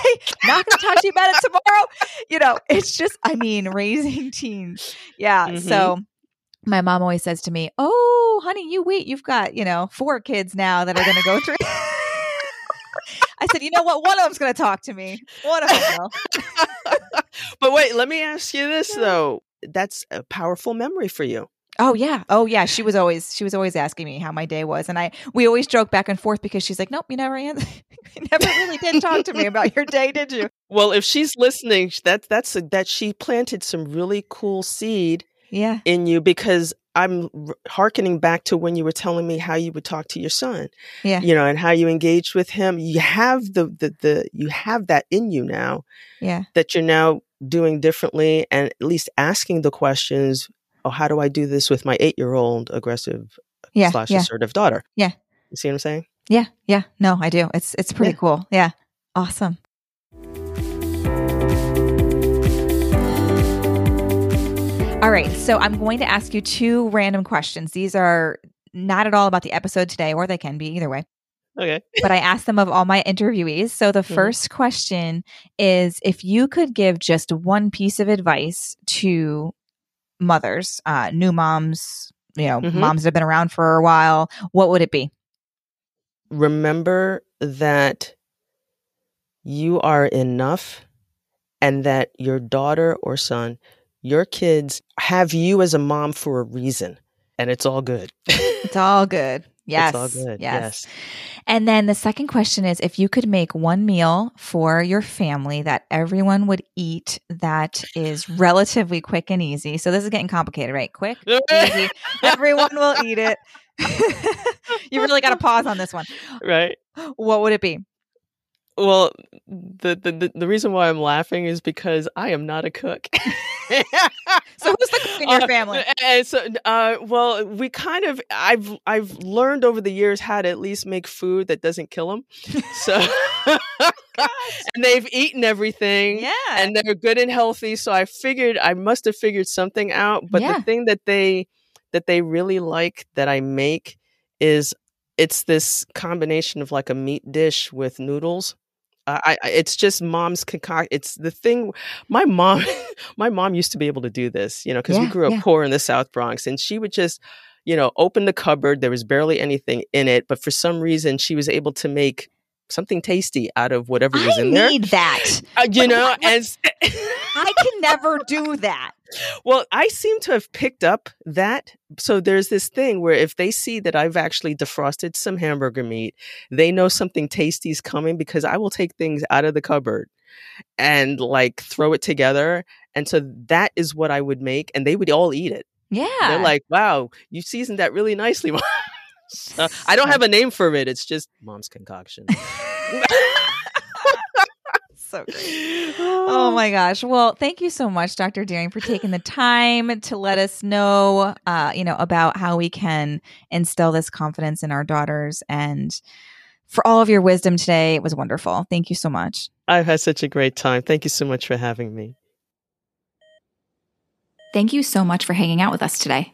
I'm not going to talk to you about it tomorrow. You know, it's just, I mean, raising teens. Yeah. Mhm. So my mom always says to me, Oh, honey, you wait. You've got, you know, four kids now that are going to go through. I said, you know what? One of them's going to talk to me. One of them but wait, let me ask you this though. That's a powerful memory for you. Oh yeah. Oh yeah. She was always she was always asking me how my day was, and I we always joke back and forth because she's like, "Nope, you never an- you never really did talk to me about your day, did you?" Well, if she's listening, that that's a, that she planted some really cool seed Yeah. in you because I'm hearkening back to when you were telling me how you would talk to your son. Yeah. You know, and how you engaged with him. You have the the, the you have that in you now Yeah. that you're now doing differently and at least asking the questions, oh, how do I do this with my 8-year-old aggressive Yeah. slash Yeah. assertive daughter? Yeah. You see what I'm saying? Yeah. Yeah. No, I do. It's it's pretty Yeah. cool. Yeah. Awesome. All right. So I'm going to ask you two random questions. These are not at all about the episode today, or they can be either way. Okay. but I asked them of all my interviewees. So the Mhm. first question is if you could give just one piece of advice to mothers, uh, new moms, you know, Mhm. moms that have been around for a while, what would it be? remember that you are enough and that your daughter or son, your kids have you as a mom for a reason and it's all good. It's all good. Yes. It's all good. Yes. And then the second question is if you could make one meal for your family that everyone would eat that is relatively quick and easy. So this is getting complicated, right? Quick, easy. Everyone will eat it. you really got to pause on this one. right. What would it be? Well, the, the the the reason why I'm laughing is because I am not a cook. So who's the cook in your Uh, family? And so, uh, well, we kind of I've I've learned over the years how to at least make food that doesn't kill them. So, and they've eaten everything. Yeah. and they're good and healthy. So I figured I must have figured something out. But Yeah. the thing that they that they really like that I make is it's this combination of like a meat dish with noodles. Uh, I, I it's just mom's concoct. It's the thing. My mom, my mom used to be able to do this, you know, because we grew up yeah. poor in the South Bronx, and she would just, you know, open the cupboard. There was barely anything in it, but for some reason, she was able to make something tasty out of whatever was I in there. I need that. Uh, you know, and s- I can never do that. well, I seem to have picked up that. So there's this thing where if they see that I've actually defrosted some hamburger meat, they know something tasty is coming because I will take things out of the cupboard and like throw it together. And so that is what I would make, and they would all eat it. Yeah. They're like, "Wow, you seasoned that really nicely." Mom." So, I don't have a name for it. It's just mom's concoction. so great. Oh my gosh. Well, thank you so much, Dr. Deering, for taking the time to let us know, uh, you know, about how we can instill this confidence in our daughters and for all of your wisdom today. It was wonderful. Thank you so much. I've had such a great time. Thank you so much for having me. Thank you so much for hanging out with us today.